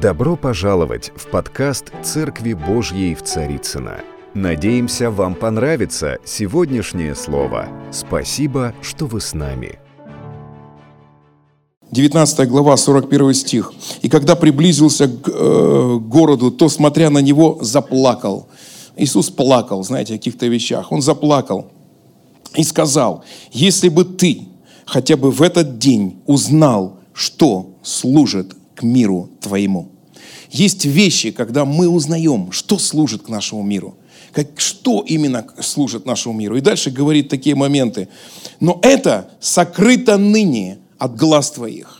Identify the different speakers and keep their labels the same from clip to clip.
Speaker 1: Добро пожаловать в подкаст «Церкви Божьей в Царицыно». Надеемся, вам понравится сегодняшнее слово. Спасибо, что вы с нами.
Speaker 2: 19 глава, 41 стих. «И когда приблизился к э, городу, то, смотря на него, заплакал». Иисус плакал, знаете, о каких-то вещах. Он заплакал и сказал, «Если бы ты хотя бы в этот день узнал, что служит к миру твоему». Есть вещи, когда мы узнаем, что служит к нашему миру – как, что именно служит нашему миру. И дальше говорит такие моменты. Но это сокрыто ныне от глаз твоих.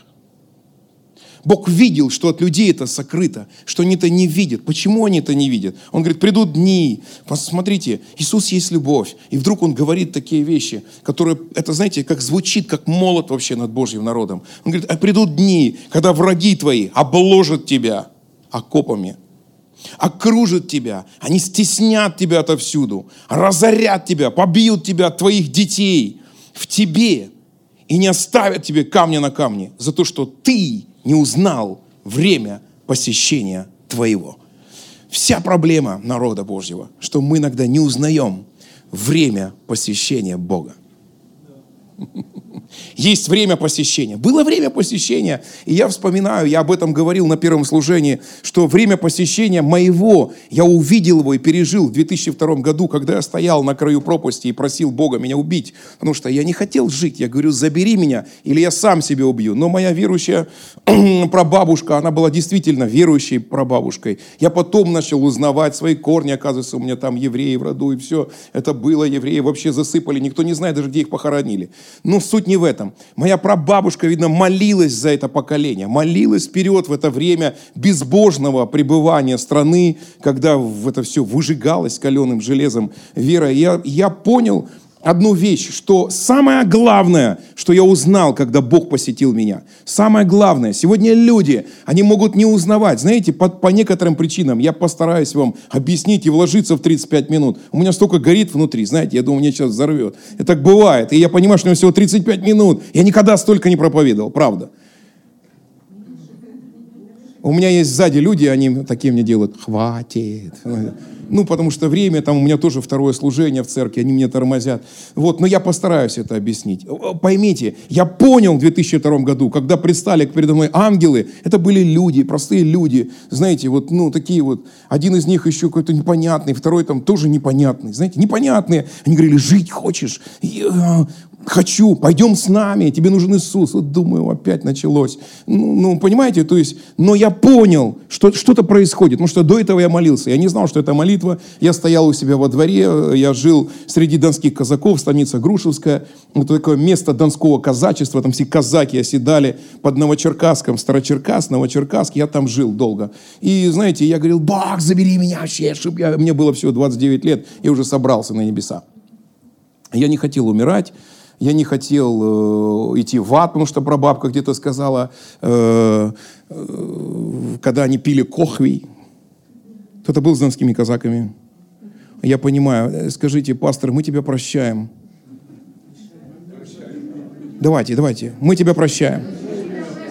Speaker 2: Бог видел, что от людей это сокрыто, что они это не видят. Почему они это не видят? Он говорит, придут дни. Посмотрите, Иисус есть любовь. И вдруг Он говорит такие вещи, которые, это знаете, как звучит, как молот вообще над Божьим народом. Он говорит, а придут дни, когда враги твои обложат тебя окопами, окружат тебя, они стеснят тебя отовсюду, разорят тебя, побьют тебя, твоих детей в тебе и не оставят тебе камня на камне за то, что ты не узнал время посещения твоего. Вся проблема народа Божьего, что мы иногда не узнаем время посещения Бога. Есть время посещения. Было время посещения, и я вспоминаю, я об этом говорил на первом служении, что время посещения моего, я увидел его и пережил в 2002 году, когда я стоял на краю пропасти и просил Бога меня убить, потому что я не хотел жить. Я говорю, забери меня, или я сам себе убью. Но моя верующая прабабушка, она была действительно верующей прабабушкой. Я потом начал узнавать свои корни, оказывается, у меня там евреи в роду, и все это было, евреи вообще засыпали, никто не знает даже, где их похоронили. Но суть не в этом. Моя прабабушка, видно, молилась за это поколение, молилась вперед в это время безбожного пребывания страны, когда в это все выжигалось каленым железом вера. Я, я понял, одну вещь, что самое главное, что я узнал, когда Бог посетил меня, самое главное, сегодня люди, они могут не узнавать, знаете, по, по некоторым причинам, я постараюсь вам объяснить и вложиться в 35 минут. У меня столько горит внутри, знаете, я думаю, меня сейчас взорвет. И так бывает, и я понимаю, что у меня всего 35 минут. Я никогда столько не проповедовал, правда. У меня есть сзади люди, они такие мне делают, хватит. Ну, потому что время, там у меня тоже второе служение в церкви, они меня тормозят. Вот, но я постараюсь это объяснить. Поймите, я понял в 2002 году, когда предстали передо мной ангелы, это были люди, простые люди, знаете, вот, ну, такие вот, один из них еще какой-то непонятный, второй там тоже непонятный, знаете, непонятные. Они говорили, жить хочешь? хочу, пойдем с нами, тебе нужен Иисус. Вот думаю, опять началось. Ну, ну понимаете, то есть, но я понял, что что-то происходит, потому что до этого я молился. Я не знал, что это молитва. Я стоял у себя во дворе, я жил среди донских казаков, станица Грушевская. Это такое место донского казачества, там все казаки оседали под Новочеркасском, Старочеркас, Новочеркасск, я там жил долго. И знаете, я говорил, Бог, забери меня вообще, чтобы я... Мне было всего 29 лет, я уже собрался на небеса. Я не хотел умирать, я не хотел э, идти в ад, потому что прабабка где-то сказала, э, э, когда они пили кохвей. Кто-то был с донскими казаками. Я понимаю. Э, скажите, пастор, мы тебя прощаем. Давайте, давайте. Мы тебя прощаем.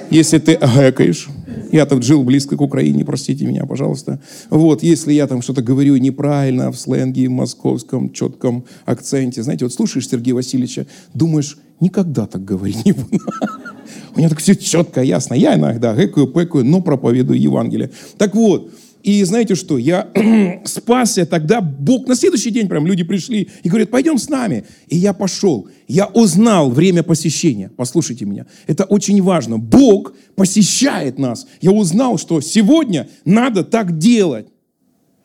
Speaker 2: Если ты гэкаешь, я там жил близко к Украине, простите меня, пожалуйста. Вот, если я там что-то говорю неправильно в сленге, московском, четком акценте, знаете, вот слушаешь Сергея Васильевича, думаешь, никогда так говорить не буду. У него так все четко, ясно. Я иногда гэкаю, пэкаю, но проповедую Евангелие. Так вот, и знаете что, я спасся тогда, Бог, на следующий день прям люди пришли и говорят, пойдем с нами. И я пошел. Я узнал время посещения. Послушайте меня, это очень важно. Бог посещает нас. Я узнал, что сегодня надо так делать.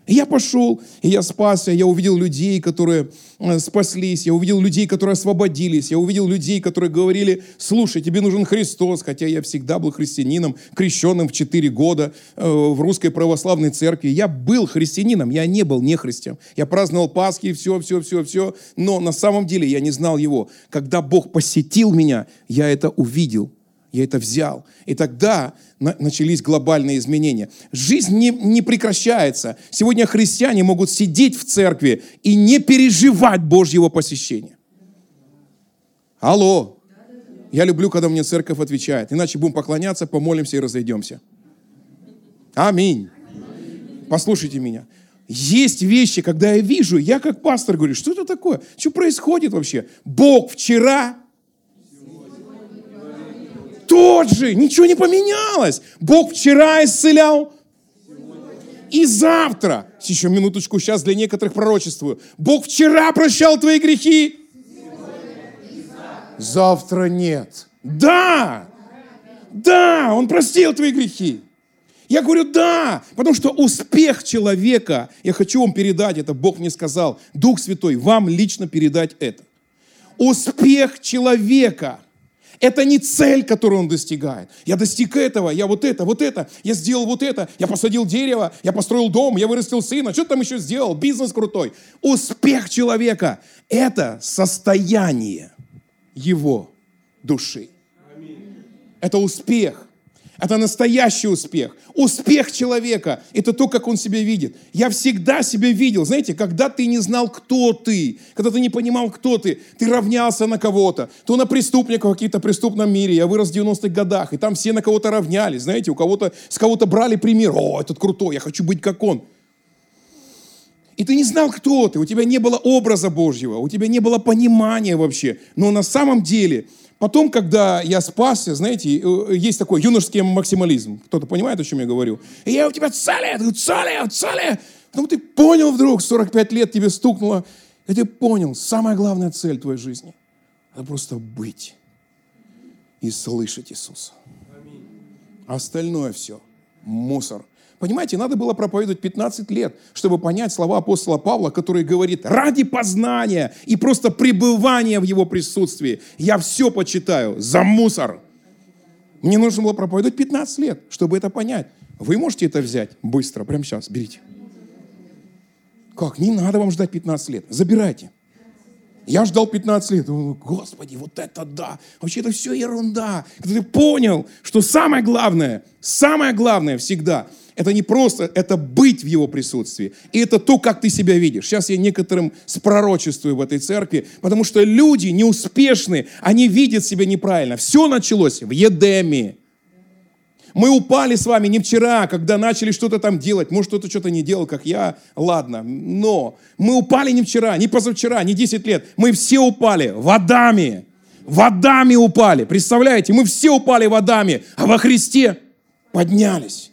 Speaker 2: И я пошел, и я спасся, я увидел людей, которые э, спаслись, я увидел людей, которые освободились, я увидел людей, которые говорили, слушай, тебе нужен Христос, хотя я всегда был христианином, крещенным в 4 года э, в русской православной церкви. Я был христианином, я не был не христиан. Я праздновал Пасхи, все, все, все, все, но на самом деле я не знал его. Когда Бог посетил меня, я это увидел я это взял. И тогда начались глобальные изменения. Жизнь не, не прекращается. Сегодня христиане могут сидеть в церкви и не переживать Божьего посещения. Алло. Я люблю, когда мне церковь отвечает. Иначе будем поклоняться, помолимся и разойдемся. Аминь. Послушайте меня. Есть вещи, когда я вижу, я как пастор говорю, что это такое? Что происходит вообще? Бог вчера тот же, ничего не поменялось. Бог вчера исцелял, и завтра, еще минуточку, сейчас для некоторых пророчествую, Бог вчера прощал твои грехи, завтра нет. Да, да, Он простил твои грехи. Я говорю, да, потому что успех человека, я хочу вам передать это, Бог мне сказал, Дух Святой, вам лично передать это. Успех человека – это не цель, которую он достигает. Я достиг этого, я вот это, вот это, я сделал вот это, я посадил дерево, я построил дом, я вырастил сына, что там еще сделал, бизнес крутой. Успех человека – это состояние его души. Это успех. Это настоящий успех. Успех человека – это то, как он себя видит. Я всегда себя видел. Знаете, когда ты не знал, кто ты, когда ты не понимал, кто ты, ты равнялся на кого-то, то на преступников в каких-то преступном мире. Я вырос в 90-х годах, и там все на кого-то равнялись. Знаете, у кого-то, с кого-то брали пример. О, этот крутой, я хочу быть как он. И ты не знал, кто ты, у тебя не было образа Божьего, у тебя не было понимания вообще. Но на самом деле – Потом, когда я спасся, знаете, э, есть такой юношеский максимализм. Кто-то понимает, о чем я говорю? И я у тебя цели, цели, цели. Потом ты понял вдруг, 45 лет тебе стукнуло, и ты понял, самая главная цель твоей жизни – это просто быть и слышать Иисуса. Остальное все – мусор – Понимаете, надо было проповедовать 15 лет, чтобы понять слова апостола Павла, который говорит, ради познания и просто пребывания в его присутствии я все почитаю за мусор. Мне нужно было проповедовать 15 лет, чтобы это понять. Вы можете это взять быстро, прямо сейчас, берите. Как? Не надо вам ждать 15 лет. Забирайте. Я ждал 15 лет. Думаю, Господи, вот это да. Вообще это все ерунда. Когда ты понял, что самое главное, самое главное всегда – это не просто, это быть в Его присутствии. И это то, как ты себя видишь. Сейчас я некоторым спророчествую в этой церкви, потому что люди неуспешные, они видят себя неправильно. Все началось в Едеме. Мы упали с вами не вчера, когда начали что-то там делать. Может, кто-то что-то не делал, как я. Ладно. Но мы упали не вчера, не позавчера, не 10 лет. Мы все упали водами. Водами упали. Представляете, мы все упали водами, а во Христе поднялись.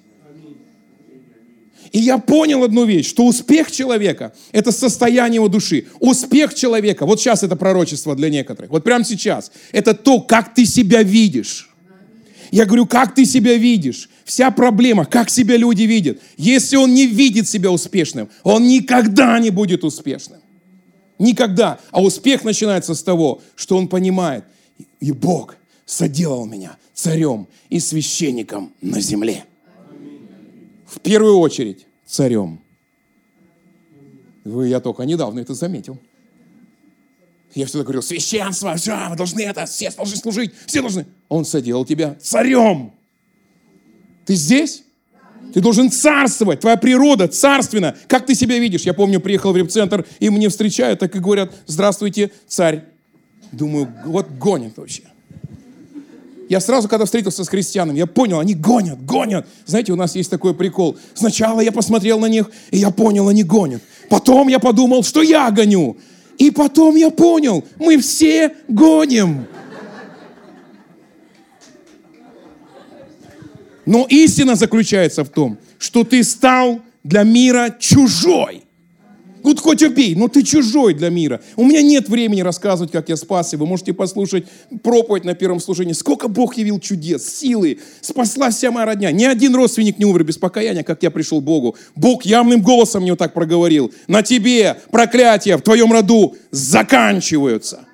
Speaker 2: И я понял одну вещь, что успех человека – это состояние его души. Успех человека, вот сейчас это пророчество для некоторых, вот прямо сейчас, это то, как ты себя видишь. Я говорю, как ты себя видишь? Вся проблема, как себя люди видят. Если он не видит себя успешным, он никогда не будет успешным. Никогда. А успех начинается с того, что он понимает, и Бог соделал меня царем и священником на земле в первую очередь царем. Вы, я только недавно это заметил. Я всегда говорил, священство, все, вы должны это, все должны служить, все должны. Он соделал тебя царем. Ты здесь? Ты должен царствовать, твоя природа царственна. Как ты себя видишь? Я помню, приехал в репцентр, и мне встречают, так и говорят, здравствуйте, царь. Думаю, вот гонит вообще. Я сразу, когда встретился с христианами, я понял, они гонят, гонят. Знаете, у нас есть такой прикол. Сначала я посмотрел на них, и я понял, они гонят. Потом я подумал, что я гоню. И потом я понял, мы все гоним. Но истина заключается в том, что ты стал для мира чужой. Вот хоть убей, но ты чужой для мира. У меня нет времени рассказывать, как я спасся. Вы можете послушать проповедь на первом служении. Сколько Бог явил чудес, силы. Спасла вся моя родня. Ни один родственник не умер без покаяния, как я пришел к Богу. Бог явным голосом мне вот так проговорил. На тебе проклятия в твоем роду заканчиваются.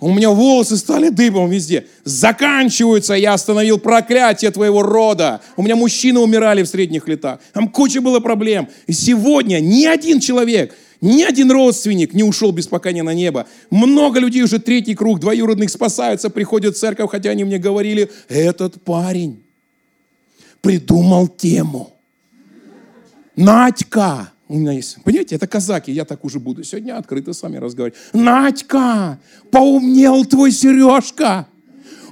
Speaker 2: У меня волосы стали дыбом везде. Заканчиваются, я остановил проклятие твоего рода. У меня мужчины умирали в средних летах. Там куча было проблем. И сегодня ни один человек, ни один родственник не ушел без покаяния на небо. Много людей уже третий круг, двоюродных спасаются, приходят в церковь, хотя они мне говорили, этот парень придумал тему. Надька, у меня есть, понимаете, это казаки, я так уже буду сегодня открыто с вами разговаривать. Надька, поумнел твой Сережка.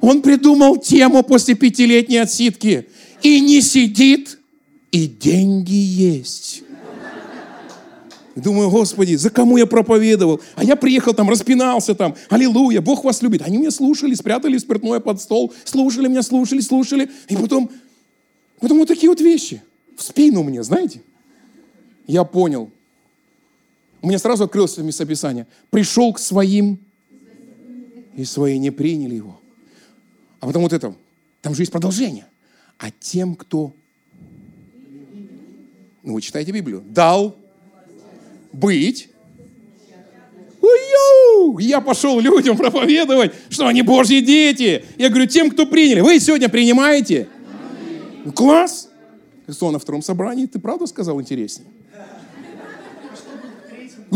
Speaker 2: Он придумал тему после пятилетней отсидки. И не сидит и деньги есть. Думаю, Господи, за кому я проповедовал? А я приехал там, распинался там, аллилуйя, Бог вас любит. Они меня слушали, спрятали спиртное под стол, слушали меня, слушали, слушали. И потом, потом вот такие вот вещи в спину мне, знаете. Я понял. У меня сразу открылось местописание. Пришел к своим, и свои не приняли его. А потом вот это, там же есть продолжение. А тем, кто, ну вы читаете Библию, дал быть. Ую! Я пошел людям проповедовать, что они Божьи дети. Я говорю, тем, кто приняли. Вы сегодня принимаете? Класс! Что, на втором собрании ты правда сказал интереснее?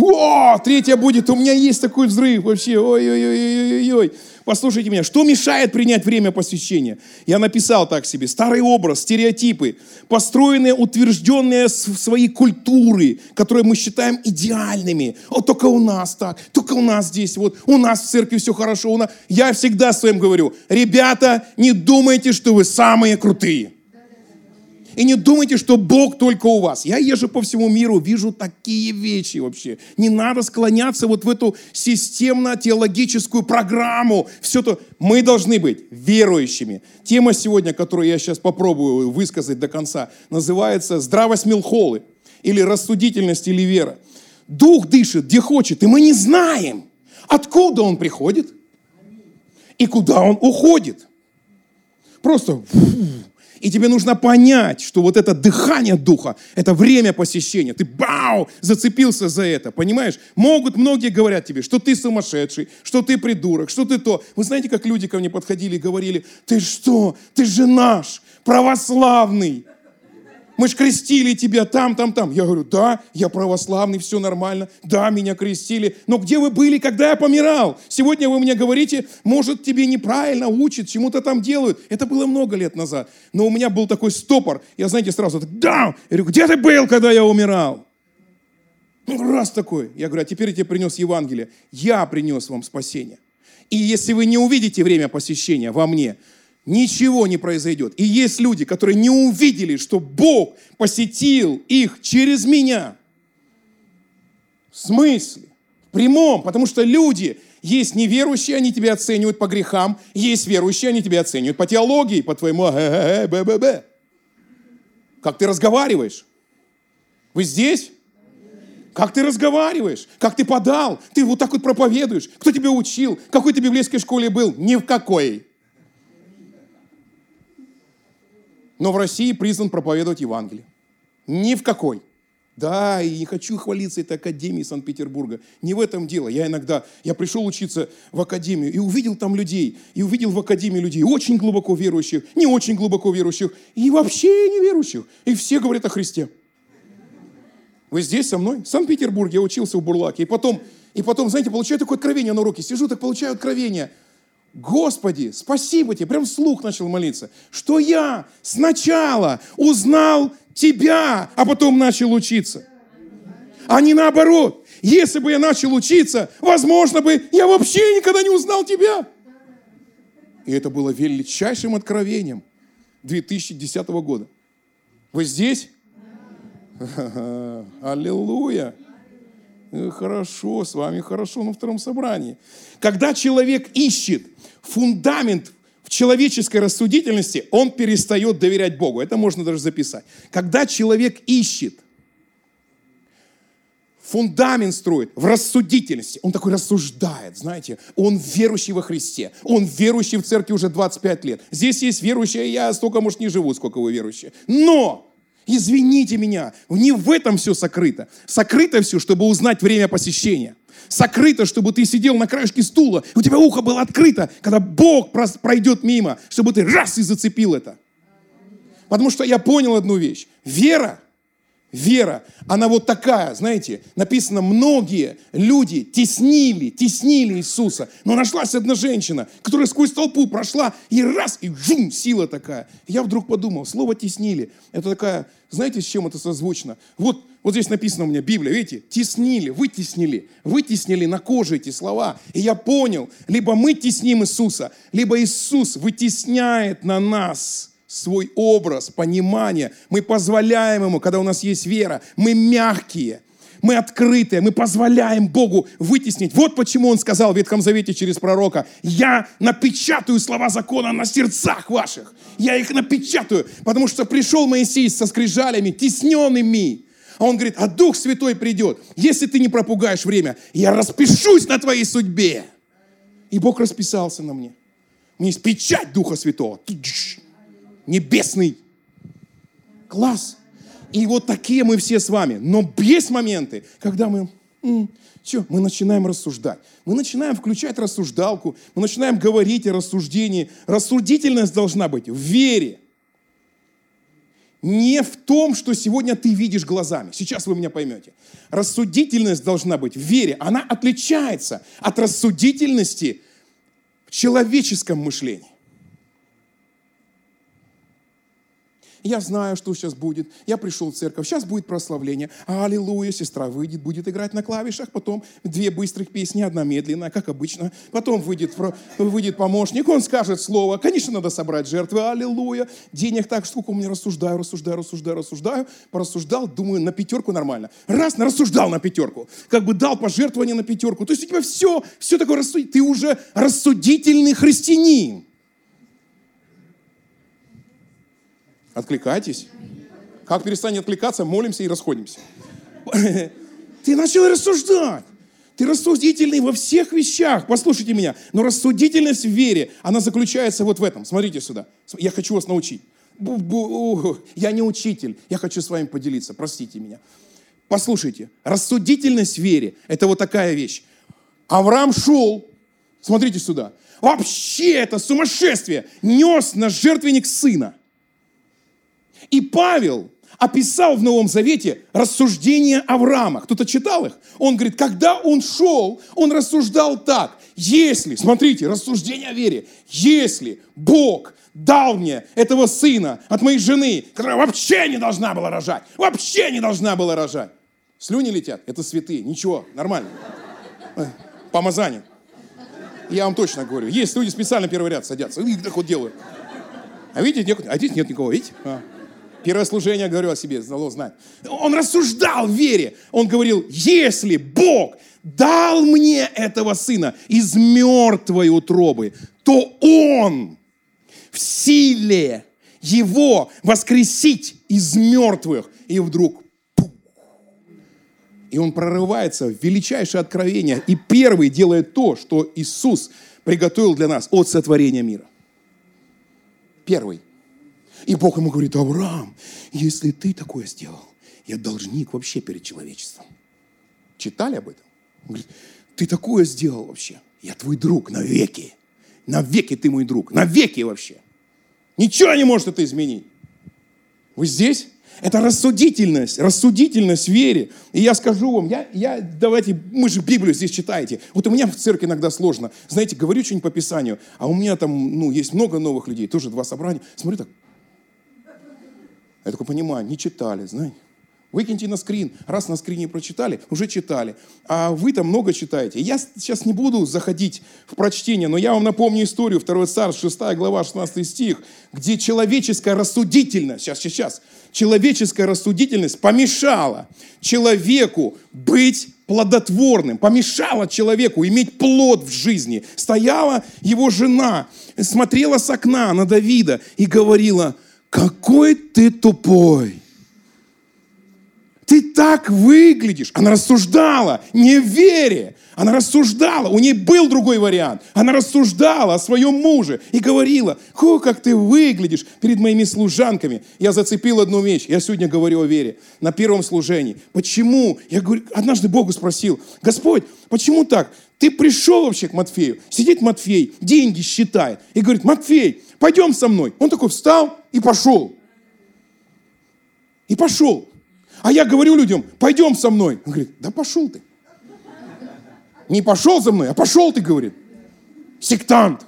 Speaker 2: О, третья будет, у меня есть такой взрыв вообще, ой-ой-ой-ой-ой. Послушайте меня, что мешает принять время посвящения? Я написал так себе, старый образ, стереотипы, построенные, утвержденные в своей культуры, которые мы считаем идеальными. Вот только у нас так, только у нас здесь, вот у нас в церкви все хорошо. У нас... Я всегда своим говорю, ребята, не думайте, что вы самые крутые. И не думайте, что Бог только у вас. Я езжу по всему миру, вижу такие вещи вообще. Не надо склоняться вот в эту системно-теологическую программу. Все то. Мы должны быть верующими. Тема сегодня, которую я сейчас попробую высказать до конца, называется «Здравость Милхолы» или «Рассудительность или вера». Дух дышит, где хочет, и мы не знаем, откуда он приходит и куда он уходит. Просто и тебе нужно понять, что вот это дыхание духа, это время посещения. Ты бау, зацепился за это, понимаешь? Могут многие говорят тебе, что ты сумасшедший, что ты придурок, что ты то. Вы знаете, как люди ко мне подходили и говорили, ты что, ты же наш, православный мы же крестили тебя там, там, там. Я говорю, да, я православный, все нормально, да, меня крестили. Но где вы были, когда я помирал? Сегодня вы мне говорите, может, тебе неправильно учат, чему-то там делают. Это было много лет назад. Но у меня был такой стопор. Я, знаете, сразу, да, я говорю, где ты был, когда я умирал? Ну, раз такой. Я говорю, а теперь я тебе принес Евангелие. Я принес вам спасение. И если вы не увидите время посещения во мне, ничего не произойдет. И есть люди, которые не увидели, что Бог посетил их через меня. В смысле? В прямом. Потому что люди, есть неверующие, они тебя оценивают по грехам, есть верующие, они тебя оценивают по теологии, по твоему э б б б Как ты разговариваешь? Вы здесь? Как ты разговариваешь? Как ты подал? Ты вот так вот проповедуешь. Кто тебя учил? В какой ты библейской школе был? Ни в какой. Но в России призван проповедовать Евангелие. Ни в какой. Да, и не хочу хвалиться этой академией Санкт-Петербурга. Не в этом дело. Я иногда, я пришел учиться в академию и увидел там людей, и увидел в академии людей очень глубоко верующих, не очень глубоко верующих, и вообще не верующих. И все говорят о Христе. Вы здесь со мной? В Санкт-Петербурге я учился в Бурлаке. И потом, и потом, знаете, получаю такое откровение на уроке. Сижу, так получаю откровение – Господи, спасибо тебе, прям вслух начал молиться, что я сначала узнал тебя, а потом начал учиться. А не наоборот. Если бы я начал учиться, возможно бы я вообще никогда не узнал тебя. И это было величайшим откровением 2010 года. Вы здесь? Аллилуйя. Э, хорошо, с вами хорошо на втором собрании. Когда человек ищет фундамент в человеческой рассудительности, он перестает доверять Богу. Это можно даже записать. Когда человек ищет, фундамент строит в рассудительности. Он такой рассуждает, знаете. Он верующий во Христе. Он верующий в церкви уже 25 лет. Здесь есть верующие, я столько, может, не живу, сколько вы верующие. Но Извините меня, не в этом все сокрыто. Сокрыто все, чтобы узнать время посещения. Сокрыто, чтобы ты сидел на краешке стула, у тебя ухо было открыто, когда Бог пройдет мимо, чтобы ты раз и зацепил это. Потому что я понял одну вещь. Вера Вера, она вот такая, знаете, написано, многие люди теснили, теснили Иисуса. Но нашлась одна женщина, которая сквозь толпу прошла, и раз, и жум, сила такая. Я вдруг подумал, слово теснили, это такая, знаете, с чем это созвучно? Вот, вот здесь написано у меня, Библия, видите, теснили, вытеснили, вытеснили на коже эти слова. И я понял, либо мы тесним Иисуса, либо Иисус вытесняет на нас свой образ, понимание. Мы позволяем Ему, когда у нас есть вера. Мы мягкие, мы открытые, мы позволяем Богу вытеснить. Вот почему Он сказал в Ветхом Завете через пророка, «Я напечатаю слова закона на сердцах ваших». Я их напечатаю, потому что пришел Моисей со скрижалями, тесненными. А он говорит, а Дух Святой придет. Если ты не пропугаешь время, я распишусь на твоей судьбе. И Бог расписался на мне. У меня есть печать Духа Святого. Небесный. Класс. И вот такие мы все с вами. Но есть моменты, когда мы... Что? Мы начинаем рассуждать. Мы начинаем включать рассуждалку. Мы начинаем говорить о рассуждении. Рассудительность должна быть в вере. Не в том, что сегодня ты видишь глазами. Сейчас вы меня поймете. Рассудительность должна быть в вере. Она отличается от рассудительности в человеческом мышлении. Я знаю, что сейчас будет. Я пришел в церковь. Сейчас будет прославление. Аллилуйя. Сестра выйдет, будет играть на клавишах. Потом две быстрых песни, одна медленная, как обычно. Потом выйдет, выйдет помощник. Он скажет слово. Конечно, надо собрать жертвы. Аллилуйя. Денег так, сколько у меня рассуждаю, рассуждаю, рассуждаю, рассуждаю. Порассуждал, думаю, на пятерку нормально. Раз, рассуждал на пятерку. Как бы дал пожертвование на пятерку. То есть у тебя все, все такое рассудительное. Ты уже рассудительный христианин. Откликайтесь. Как перестанет откликаться, молимся и расходимся. Ты начал рассуждать. Ты рассудительный во всех вещах. Послушайте меня. Но рассудительность в вере, она заключается вот в этом. Смотрите сюда. Я хочу вас научить. Я не учитель. Я хочу с вами поделиться. Простите меня. Послушайте. Рассудительность в вере – это вот такая вещь. Авраам шел, смотрите сюда, вообще это сумасшествие, нес на жертвенник сына. И Павел описал в Новом Завете рассуждения Авраама. Кто-то читал их? Он говорит, когда он шел, он рассуждал так. Если, смотрите, рассуждение о вере, если Бог дал мне этого сына от моей жены, которая вообще не должна была рожать, вообще не должна была рожать. Слюни летят, это святые, ничего, нормально. Э, помазание. Я вам точно говорю. Есть люди специально первый ряд садятся. И так вот делают. А видите, а здесь нет никого, видите? А. Первое служение, говорю о себе, дало знать. Он рассуждал в вере. Он говорил, если Бог дал мне этого сына из мертвой утробы, то Он в силе его воскресить из мертвых. И вдруг и он прорывается в величайшее откровение. И первый делает то, что Иисус приготовил для нас от сотворения мира. Первый. И Бог ему говорит, Авраам, если ты такое сделал, я должник вообще перед человечеством. Читали об этом? Он говорит, ты такое сделал вообще, я твой друг навеки. Навеки ты мой друг, навеки вообще. Ничего не может это изменить. Вы здесь? Это рассудительность, рассудительность в вере. И я скажу вам, я, я, давайте, мы же Библию здесь читаете. Вот у меня в церкви иногда сложно. Знаете, говорю что-нибудь по Писанию, а у меня там, ну, есть много новых людей, тоже два собрания. Смотрю так, я такой понимаю, не читали, знаете. Выкиньте на скрин. Раз на скрине прочитали, уже читали. А вы там много читаете. Я сейчас не буду заходить в прочтение, но я вам напомню историю 2 Царств, 6 глава, 16 стих, где человеческая рассудительность, сейчас, сейчас, человеческая рассудительность помешала человеку быть плодотворным, помешала человеку иметь плод в жизни. Стояла его жена, смотрела с окна на Давида и говорила – какой ты тупой. Ты так выглядишь. Она рассуждала, не вере. Она рассуждала, у нее был другой вариант. Она рассуждала о своем муже и говорила, о, как ты выглядишь перед моими служанками. Я зацепил одну вещь, я сегодня говорю о вере, на первом служении. Почему? Я говорю, однажды Богу спросил, Господь, почему так? Ты пришел вообще к Матфею, сидит Матфей, деньги считает, и говорит, Матфей, пойдем со мной. Он такой встал и пошел. И пошел. А я говорю людям, пойдем со мной. Он говорит, да пошел ты. Не пошел за мной, а пошел ты, говорит. Сектант.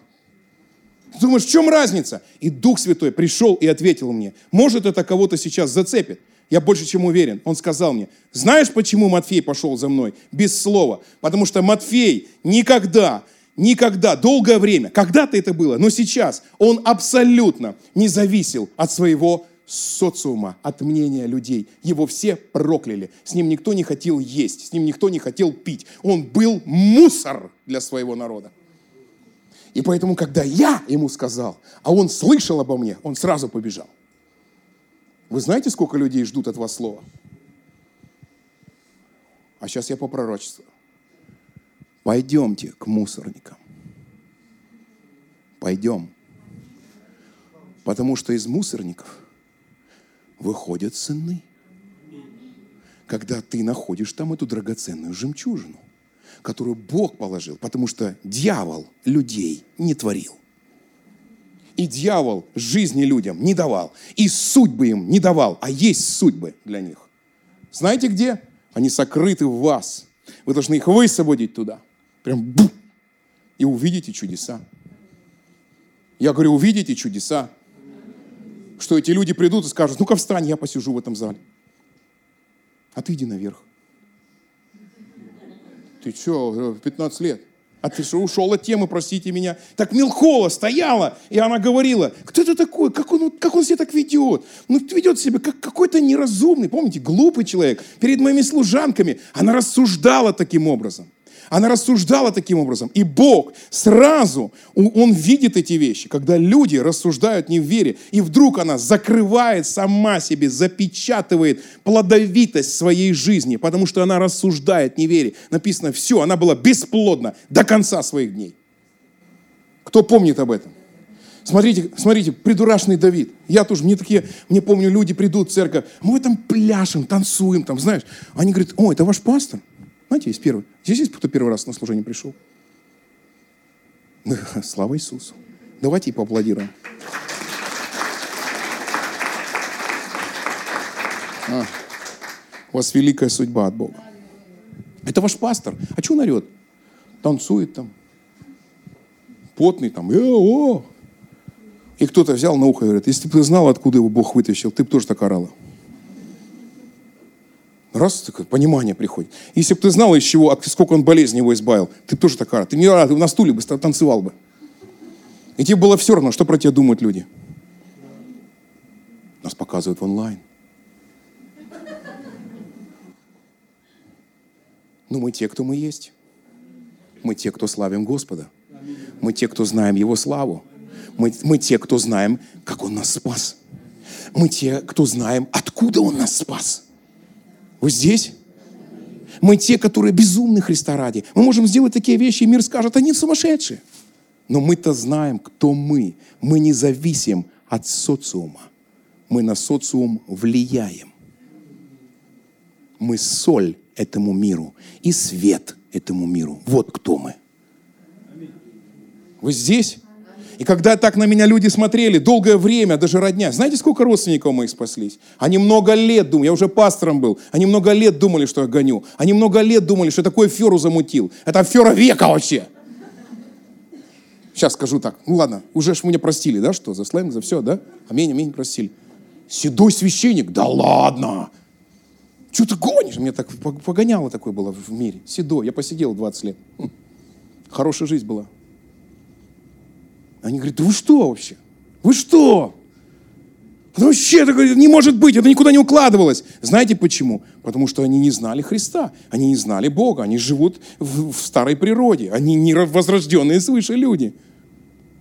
Speaker 2: Думаешь, в чем разница? И Дух Святой пришел и ответил мне, может это кого-то сейчас зацепит. Я больше чем уверен. Он сказал мне, знаешь, почему Матфей пошел за мной? Без слова. Потому что Матфей никогда никогда, долгое время, когда-то это было, но сейчас он абсолютно не зависел от своего социума, от мнения людей. Его все прокляли. С ним никто не хотел есть, с ним никто не хотел пить. Он был мусор для своего народа. И поэтому, когда я ему сказал, а он слышал обо мне, он сразу побежал. Вы знаете, сколько людей ждут от вас слова? А сейчас я по пророчеству. Пойдемте к мусорникам. Пойдем. Потому что из мусорников выходят сыны. Когда ты находишь там эту драгоценную жемчужину, которую Бог положил, потому что дьявол людей не творил. И дьявол жизни людям не давал, и судьбы им не давал, а есть судьбы для них. Знаете где? Они сокрыты в вас. Вы должны их высвободить туда. Прям бу! И увидите чудеса. Я говорю, увидите чудеса. Что эти люди придут и скажут, ну-ка встань, я посижу в этом зале. А ты иди наверх. Ты что, 15 лет? А ты что, ушел от темы, простите меня. Так Милхола стояла, и она говорила, кто это такой, как он, как он себя так ведет? Ну, ведет себя как какой-то неразумный, помните, глупый человек. Перед моими служанками она рассуждала таким образом. Она рассуждала таким образом. И Бог сразу, Он видит эти вещи, когда люди рассуждают не в вере. И вдруг она закрывает сама себе, запечатывает плодовитость своей жизни, потому что она рассуждает не вере. Написано, все, она была бесплодна до конца своих дней. Кто помнит об этом? Смотрите, смотрите, придурашный Давид. Я тоже, мне такие, мне помню, люди придут в церковь, мы там пляшем, танцуем, там, знаешь. Они говорят, о, это ваш пастор? Знаете, есть первый. Здесь есть кто первый раз на служение пришел? Слава Иисусу. Давайте и поаплодируем. А, у вас великая судьба от Бога. Это ваш пастор. А что он орет? Танцует там. Потный там. Э, о! И кто-то взял на ухо и говорит, если бы ты знал, откуда его Бог вытащил, ты бы тоже так орала. Раз, такое понимание приходит. Если бы ты знал, из чего, сколько он болезни его избавил, ты тоже такая, ты не рад, ты на стуле бы танцевал бы. И тебе было все равно, что про тебя думают люди. Нас показывают в онлайн. Но мы те, кто мы есть. Мы те, кто славим Господа. Мы те, кто знаем Его славу. Мы, мы те, кто знаем, как Он нас спас. Мы те, кто знаем, откуда Он нас спас. Вы здесь? Мы те, которые безумны Христа ради. Мы можем сделать такие вещи, и мир скажет, они сумасшедшие. Но мы-то знаем, кто мы. Мы не зависим от социума. Мы на социум влияем. Мы соль этому миру и свет этому миру. Вот кто мы. Вы здесь? И когда так на меня люди смотрели, долгое время, даже родня, знаете, сколько родственников моих спаслись? Они много лет думали, я уже пастором был, они много лет думали, что я гоню. Они много лет думали, что я такую аферу замутил. Это афера века вообще. Сейчас скажу так, ну ладно, уже ж меня простили, да, что, за сленг, за все, да? Аминь, аминь, простили. Седой священник, да ладно. Что ты гонишь? Мне так погоняло такое было в мире. Седой, я посидел 20 лет. Хм. Хорошая жизнь была. Они говорят, да вы что вообще? Вы что? Это вообще это не может быть, это никуда не укладывалось. Знаете почему? Потому что они не знали Христа, они не знали Бога, они живут в, в старой природе, они не возрожденные свыше люди.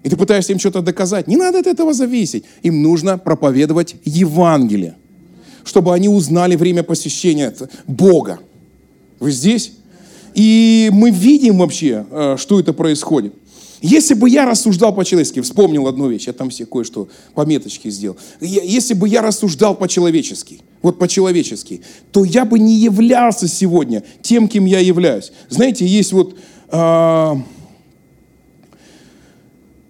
Speaker 2: И ты пытаешься им что-то доказать. Не надо от этого зависеть. Им нужно проповедовать Евангелие, чтобы они узнали время посещения Бога. Вы здесь? И мы видим вообще, э, что это происходит. Если бы я рассуждал по-человечески, вспомнил одну вещь, я там все кое-что пометочки сделал. Если бы я рассуждал по-человечески, вот по-человечески, то я бы не являлся сегодня тем, кем я являюсь. Знаете, есть вот... Э,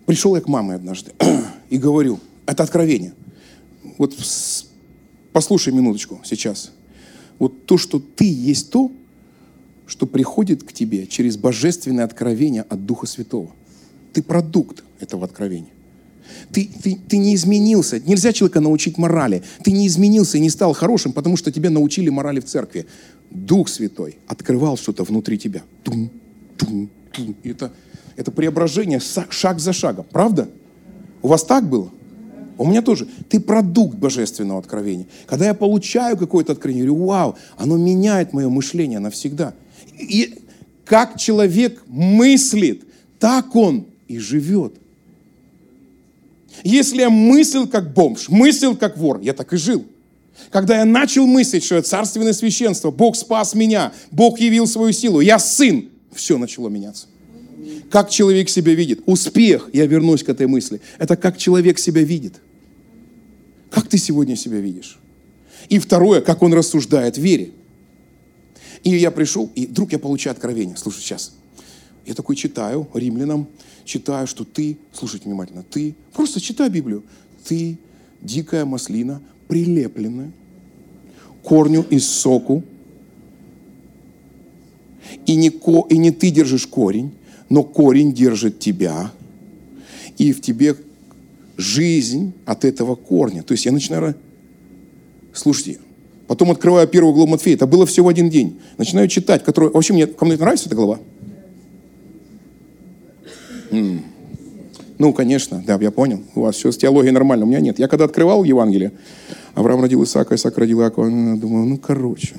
Speaker 2: пришел я к маме однажды и говорю, это откровение. Вот послушай минуточку сейчас. Вот то, что ты есть то, что приходит к тебе через божественное откровение от Духа Святого. Ты продукт этого откровения. Ты, ты, ты не изменился. Нельзя человека научить морали. Ты не изменился и не стал хорошим, потому что тебя научили морали в церкви. Дух Святой открывал что-то внутри тебя. Тум, тум, тум. Это Это преображение шаг за шагом. Правда? У вас так было? У меня тоже. Ты продукт божественного откровения. Когда я получаю какое-то откровение, говорю, вау, оно меняет мое мышление навсегда. И как человек мыслит, так он и живет. Если я мыслил как бомж, мыслил как вор, я так и жил. Когда я начал мыслить, что я царственное священство, Бог спас меня, Бог явил свою силу, я сын, все начало меняться. Как человек себя видит? Успех, я вернусь к этой мысли, это как человек себя видит. Как ты сегодня себя видишь? И второе, как он рассуждает в вере. И я пришел, и вдруг я получаю откровение. Слушай, сейчас. Я такой читаю римлянам, читаю, что ты, слушайте внимательно, ты, просто читай Библию, ты дикая маслина, прилепленная корню из соку, и не, ко, и не ты держишь корень, но корень держит тебя, и в тебе жизнь от этого корня. То есть я начинаю... Слушайте, потом открываю первую главу Матфея, это было всего один день. Начинаю читать, которую... Вообще, мне кому нравится эта глава? М-м. Ну, конечно, да, я понял. У вас все с теологией нормально. У меня нет. Я когда открывал Евангелие, Авраам родил Исаака, Исаак родил Иакова, думаю, ну, короче.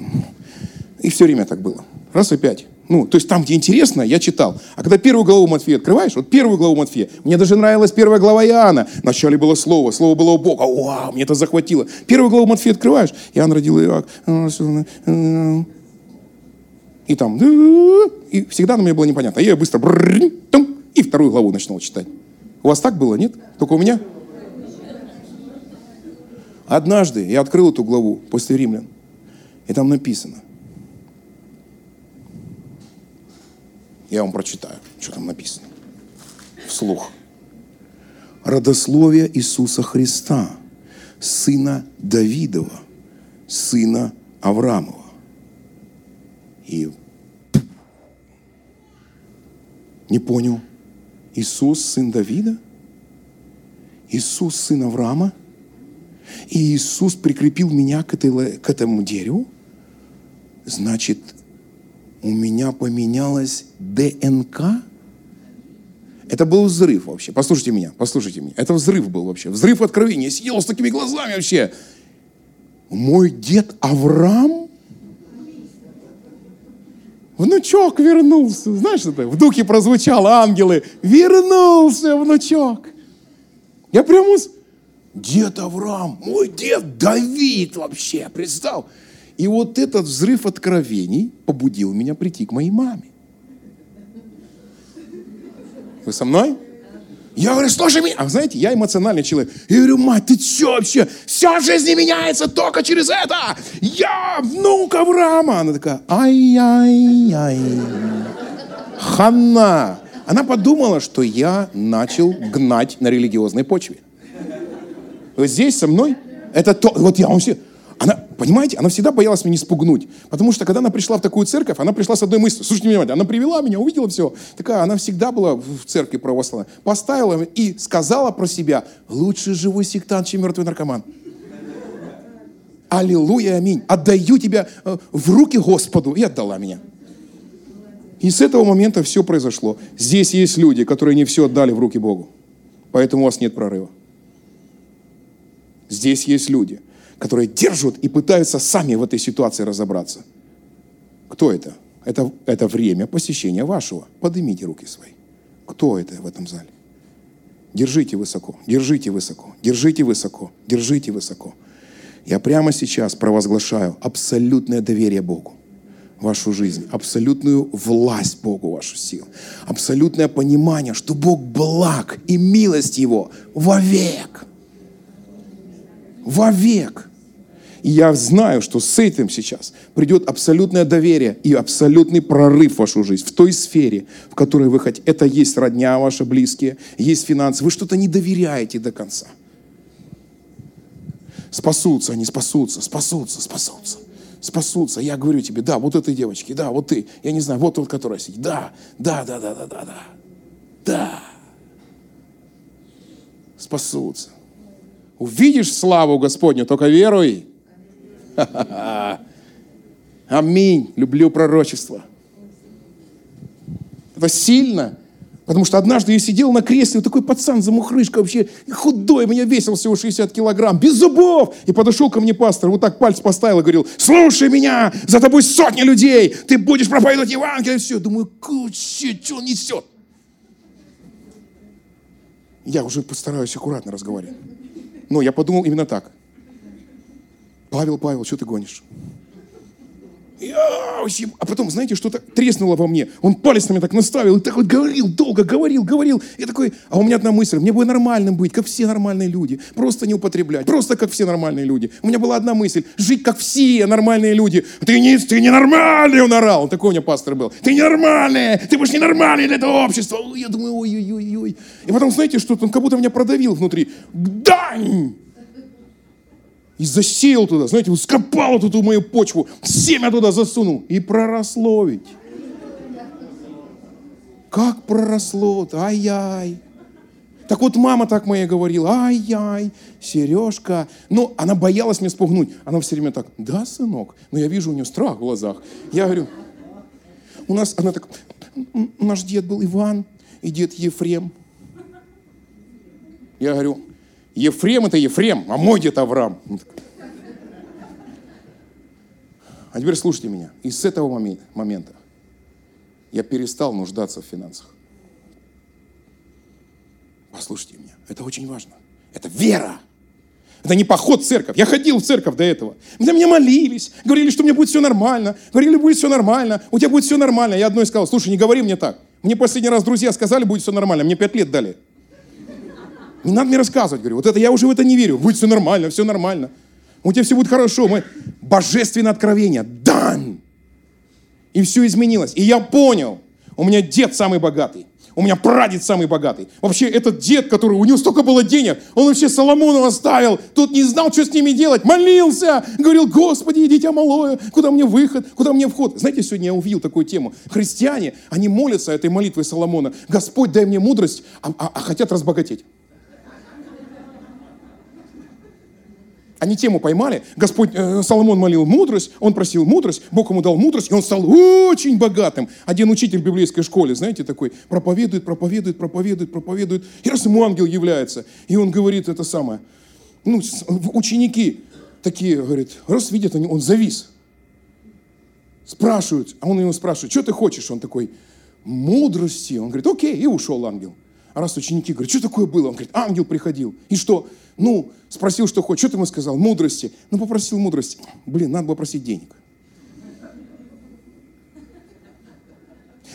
Speaker 2: И все время так было. Раз и пять. Ну, то есть там, где интересно, я читал. А когда первую главу Матфея открываешь, вот первую главу Матфея, мне даже нравилась первая глава Иоанна. Вначале было слово, слово было у Бога. Вау, мне это захватило. Первую главу Матфея открываешь, Иоанн родил Иак. И там, и всегда на мне было непонятно. Я быстро и вторую главу начинал читать. У вас так было, нет? Только у меня? Однажды я открыл эту главу после римлян, и там написано – Я вам прочитаю, что там написано. Вслух. Родословие Иисуса Христа, сына Давидова, сына Авраамова. И не понял. Иисус сын Давида? Иисус сын Авраама? И Иисус прикрепил меня к, этой, к этому дереву? Значит, у меня поменялась ДНК? Это был взрыв вообще. Послушайте меня, послушайте меня. Это взрыв был вообще. Взрыв откровения. Я сидел с такими глазами вообще. Мой дед Авраам? Внучок вернулся. Знаешь, это в духе прозвучало, ангелы. Вернулся внучок. Я прямо... Дед Авраам, мой дед Давид вообще, представь. И вот этот взрыв откровений побудил меня прийти к моей маме. Вы со мной? Я говорю, слушай меня. А знаете, я эмоциональный человек. Я говорю, мать, ты что вообще? Вся жизнь меняется только через это. Я внук Авраама. Она такая, ай-яй-яй. Ханна. Она подумала, что я начал гнать на религиозной почве. Вот здесь со мной, это то, вот я вам все, она, понимаете, она всегда боялась меня спугнуть. Потому что, когда она пришла в такую церковь, она пришла с одной мыслью. Слушайте меня, она привела меня, увидела все. Такая, она всегда была в церкви православной. Поставила и сказала про себя, лучше живой сектант, чем мертвый наркоман. Аллилуйя, аминь. Отдаю тебя э, в руки Господу. И отдала меня. И с этого момента все произошло. Здесь есть люди, которые не все отдали в руки Богу. Поэтому у вас нет прорыва. Здесь есть люди – которые держат и пытаются сами в этой ситуации разобраться. Кто это? Это, это время посещения вашего. Поднимите руки свои. Кто это в этом зале? Держите высоко, держите высоко, держите высоко, держите высоко. Я прямо сейчас провозглашаю абсолютное доверие Богу вашу жизнь, абсолютную власть Богу вашу силу, абсолютное понимание, что Бог благ и милость Его вовек. Вовек. И я знаю, что с этим сейчас придет абсолютное доверие и абсолютный прорыв в вашу жизнь, в той сфере, в которой вы хотите. Это есть родня ваши близкие, есть финансы. Вы что-то не доверяете до конца. Спасутся они, спасутся, спасутся, спасутся. Спасутся. Я говорю тебе, да, вот этой девочке, да, вот ты, я не знаю, вот тот, которая сидит. Да, да, да, да, да, да, да. Да. Спасутся. Увидишь славу Господню, только веруй. Аминь. Люблю пророчество. Это сильно. Потому что однажды я сидел на кресле, вот такой пацан, замухрышка вообще, худой, меня весил всего 60 килограмм, без зубов. И подошел ко мне пастор, вот так пальцы поставил и говорил, слушай меня, за тобой сотни людей, ты будешь проповедовать Евангелие. Все, думаю, куча, что он несет? Я уже постараюсь аккуратно разговаривать. Но я подумал именно так. Павел, Павел, что ты гонишь? А потом, знаете, что-то треснуло во мне. Он палец на меня так наставил и так вот говорил, долго говорил, говорил. И такой, а у меня одна мысль, мне бы нормальным быть, как все нормальные люди. Просто не употреблять, просто как все нормальные люди. У меня была одна мысль, жить как все нормальные люди. Ты не, ты не нормальный, он орал. Он такой у меня пастор был. Ты ненормальный, ты будешь ненормальный для этого общества. Я думаю, ой-ой-ой. И потом, знаете, что-то он как будто меня продавил внутри. Дань! И засеял туда, знаете, скопал вот эту мою почву, семя туда засунул и проросло ведь. Как проросло-то, ай-яй. Так вот мама так моя говорила, ай-яй, Сережка. Но она боялась меня спугнуть. Она все время так, да, сынок? Но я вижу у нее страх в глазах. Я говорю, у нас, она так, наш дед был Иван и дед Ефрем. Я говорю, Ефрем это Ефрем, а мой дед Авраам. А теперь слушайте меня. И с этого момента я перестал нуждаться в финансах. Послушайте меня. Это очень важно. Это вера. Это не поход в церковь. Я ходил в церковь до этого. За меня молились, говорили, что у меня будет все нормально. Говорили, будет все нормально, у тебя будет все нормально. Я одной сказал, слушай, не говори мне так. Мне последний раз друзья сказали, будет все нормально. Мне пять лет дали. Не надо мне рассказывать, говорю, вот это я уже в это не верю. Будет все нормально, все нормально. У тебя все будет хорошо. Мы... Божественное откровение. Дан! И все изменилось. И я понял, у меня дед самый богатый. У меня прадед самый богатый. Вообще, этот дед, который, у него столько было денег, он вообще Соломонова ставил. Тот не знал, что с ними делать. Молился. Говорил, Господи, дитя малое, куда мне выход, куда мне вход. Знаете, сегодня я увидел такую тему. Христиане, они молятся этой молитвой Соломона. Господь, дай мне мудрость, а, а, а хотят разбогатеть. Они тему поймали. Господь, э, Соломон молил мудрость, он просил мудрость, Бог ему дал мудрость, и он стал очень богатым. Один учитель в библейской школе, знаете, такой, проповедует, проповедует, проповедует, проповедует. И раз ему ангел является, и он говорит это самое. Ну, ученики такие, говорят, раз видят, они, он завис. Спрашивают, а он его спрашивает, что ты хочешь? Он такой, мудрости. Он говорит, окей, и ушел ангел. А раз ученики говорят, что такое было? Он говорит, ангел приходил. И что? Ну, спросил, что хочет. Что ты ему сказал? Мудрости. Ну, попросил мудрости. Блин, надо было просить денег.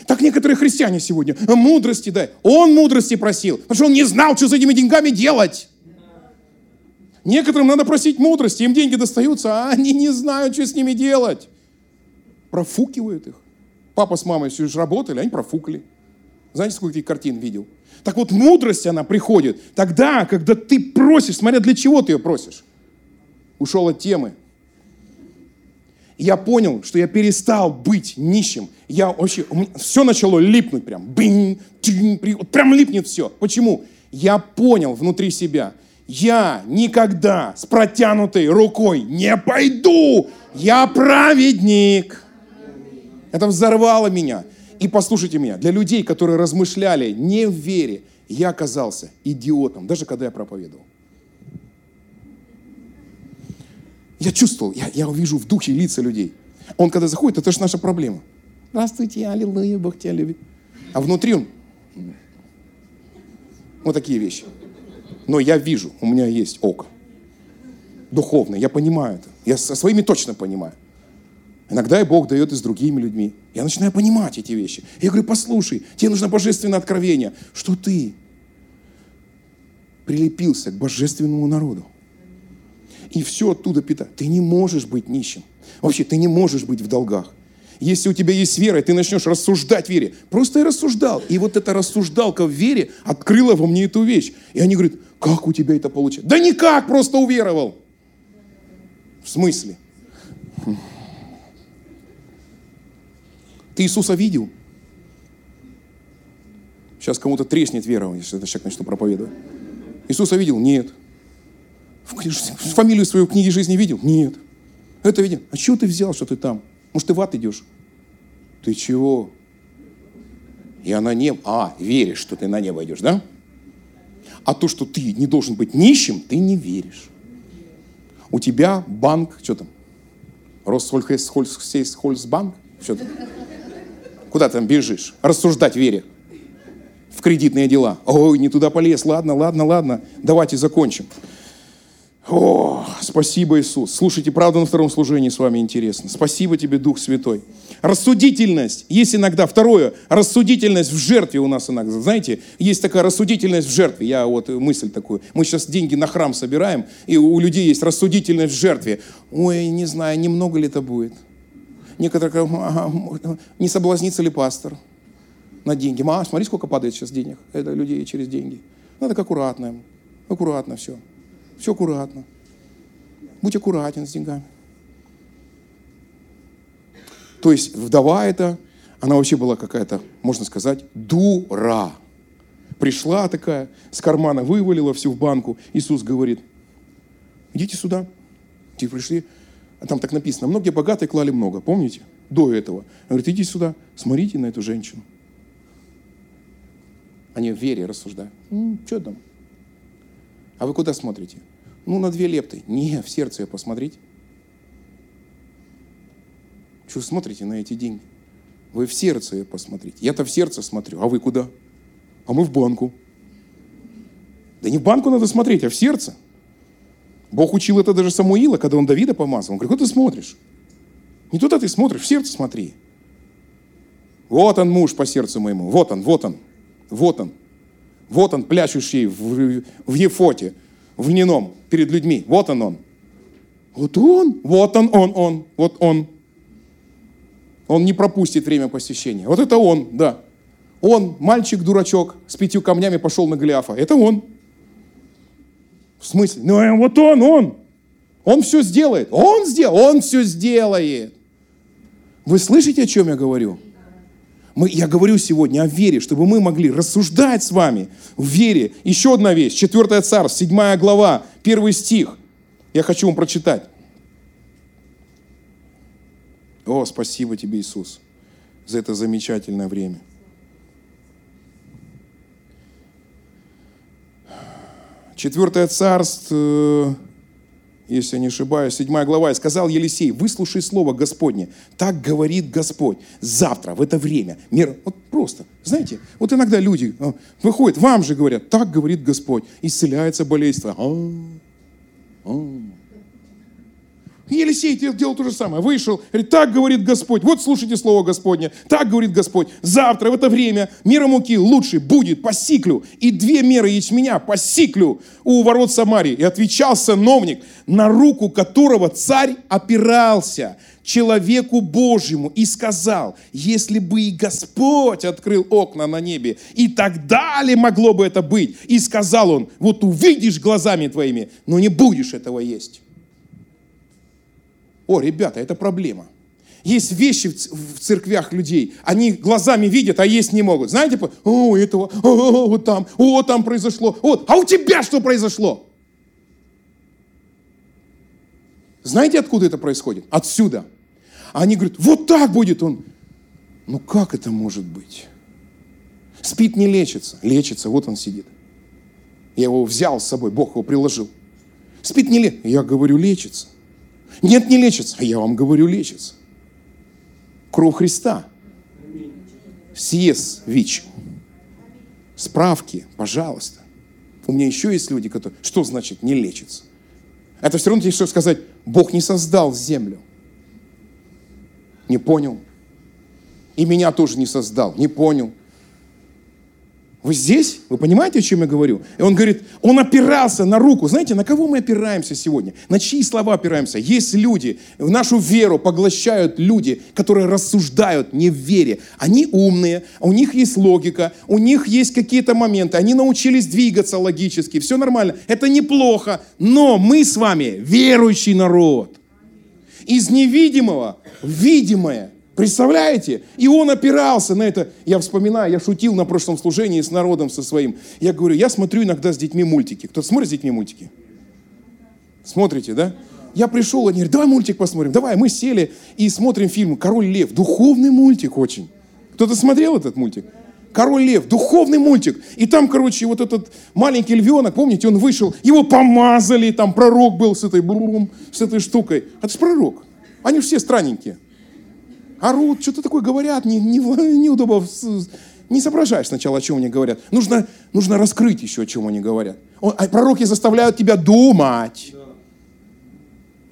Speaker 2: Так некоторые христиане сегодня, «А мудрости дай. Он мудрости просил, потому что он не знал, что с этими деньгами делать. Некоторым надо просить мудрости, им деньги достаются, а они не знают, что с ними делать. Профукивают их. Папа с мамой все же работали, они профукали. Знаете, сколько таких картин видел? Так вот, мудрость, она приходит тогда, когда ты просишь, смотря для чего ты ее просишь. Ушел от темы. я понял, что я перестал быть нищим. Я вообще, все начало липнуть прям. Бинь, тинь, прям липнет все. Почему? Я понял внутри себя, я никогда с протянутой рукой не пойду. Я праведник. Это взорвало меня. И послушайте меня, для людей, которые размышляли не в вере, я оказался идиотом, даже когда я проповедовал. Я чувствовал, я, я увижу в духе лица людей. Он когда заходит, это же наша проблема. Здравствуйте, аллилуйя, Бог тебя любит. А внутри он, вот такие вещи. Но я вижу, у меня есть око. Духовное, я понимаю это. Я со своими точно понимаю. Иногда и Бог дает и с другими людьми. Я начинаю понимать эти вещи. Я говорю, послушай, тебе нужно божественное откровение, что ты прилепился к божественному народу. И все оттуда питать. Ты не можешь быть нищим. Вообще, ты не можешь быть в долгах. Если у тебя есть вера, ты начнешь рассуждать в вере. Просто я рассуждал. И вот эта рассуждалка в вере открыла во мне эту вещь. И они говорят, как у тебя это получилось? Да никак, просто уверовал. В смысле? Ты Иисуса видел? Сейчас кому-то треснет вера, если этот человек начнет проповедовать. Иисуса видел? Нет. Фамилию свою в книге жизни видел? Нет. Это видел. А чего ты взял, что ты там? Может, ты в ад идешь? Ты чего? Я на небо. А, веришь, что ты на небо идешь, да? А то, что ты не должен быть нищим, ты не веришь. У тебя банк, что там? Россельхозбанк? Что там? Куда ты там бежишь? Рассуждать вере в кредитные дела. Ой, не туда полез. Ладно, ладно, ладно. Давайте закончим. О, спасибо, Иисус. Слушайте, правда на втором служении с вами интересно. Спасибо тебе, Дух Святой. Рассудительность. Есть иногда, второе, рассудительность в жертве у нас иногда. Знаете, есть такая рассудительность в жертве. Я вот мысль такую. Мы сейчас деньги на храм собираем, и у людей есть рассудительность в жертве. Ой, не знаю, немного ли это будет. Некоторые говорят, не соблазнится ли пастор на деньги. Ма, смотри, сколько падает сейчас денег. Это людей через деньги. Надо как аккуратно. Аккуратно все. Все аккуратно. Будь аккуратен с деньгами. То есть вдова эта, она вообще была какая-то, можно сказать, дура. Пришла такая, с кармана вывалила всю в банку. Иисус говорит, идите сюда. Те пришли, а там так написано, многие богатые клали много, помните? До этого. Он говорит, идите сюда, смотрите на эту женщину. Они в вере рассуждают. М, что там? А вы куда смотрите? Ну, на две лепты. Не, в сердце ее посмотрите. Что смотрите на эти деньги? Вы в сердце ее посмотрите. Я-то в сердце смотрю, а вы куда? А мы в банку. Да не в банку надо смотреть, а в сердце. Бог учил это даже Самуила, когда он Давида помазал. Он говорит, куда ты смотришь? Не туда ты смотришь, в сердце смотри. Вот он муж по сердцу моему, вот он, вот он, вот он. Вот он, пляшущий в, в Ефоте, в льняном, перед людьми. Вот он он. Вот он, вот он, он, он, вот он. Он не пропустит время посещения. Вот это он, да. Он, мальчик-дурачок, с пятью камнями пошел на Голиафа. Это он. В смысле? Ну, э, вот он, он. Он все сделает. Он сделал, он все сделает. Вы слышите, о чем я говорю? Мы, я говорю сегодня о вере, чтобы мы могли рассуждать с вами в вере. Еще одна вещь. Четвертая царств, седьмая глава, первый стих. Я хочу вам прочитать. О, спасибо тебе, Иисус, за это замечательное время. Четвертое царство, если я не ошибаюсь, седьмая глава, и сказал Елисей, выслушай слово Господне, так говорит Господь, завтра в это время, мир, вот просто, знаете, вот иногда люди а, выходят, вам же говорят, так говорит Господь, исцеляется болезнь. А, а. Елисей делал то же самое. Вышел, говорит, так говорит Господь. Вот слушайте слово Господне. Так говорит Господь. Завтра в это время мера муки лучше будет по сиклю. И две меры ячменя по сиклю у ворот Самарии. И отвечал сановник, на руку которого царь опирался человеку Божьему и сказал, если бы и Господь открыл окна на небе, и тогда ли могло бы это быть? И сказал он, вот увидишь глазами твоими, но не будешь этого есть. О, ребята, это проблема. Есть вещи в церквях людей, они глазами видят, а есть не могут. Знаете, о, этого, о, вот там, о, там произошло, вот, а у тебя что произошло? Знаете, откуда это происходит? Отсюда. Они говорят, вот так будет он. Ну как это может быть? Спит не лечится. Лечится, вот он сидит. Я его взял с собой, Бог его приложил. Спит не лечится. Я говорю, лечится. Нет, не лечится. А я вам говорю, лечится. Кровь Христа. Сиес ВИЧ. Справки, пожалуйста. У меня еще есть люди, которые... Что значит не лечится? Это все равно тебе что сказать, Бог не создал землю. Не понял. И меня тоже не создал. Не понял. Вы здесь? Вы понимаете, о чем я говорю? И он говорит, он опирался на руку. Знаете, на кого мы опираемся сегодня? На чьи слова опираемся? Есть люди, в нашу веру поглощают люди, которые рассуждают не в вере. Они умные, у них есть логика, у них есть какие-то моменты, они научились двигаться логически, все нормально. Это неплохо, но мы с вами верующий народ. Из невидимого в видимое – Представляете? И он опирался на это. Я вспоминаю, я шутил на прошлом служении с народом со своим. Я говорю, я смотрю иногда с детьми мультики. Кто-то смотрит с детьми мультики? Смотрите, да? Я пришел, они говорят, давай мультик посмотрим. Давай, мы сели и смотрим фильм «Король лев». Духовный мультик очень. Кто-то смотрел этот мультик? Король Лев, духовный мультик. И там, короче, вот этот маленький львенок, помните, он вышел, его помазали, там пророк был с этой, брум, с этой штукой. Это же пророк. Они все странненькие. Орут, что-то такое говорят, не, не, неудобно, не соображаешь сначала, о чем они говорят. Нужно, нужно раскрыть еще, о чем они говорят. А пророки заставляют тебя думать.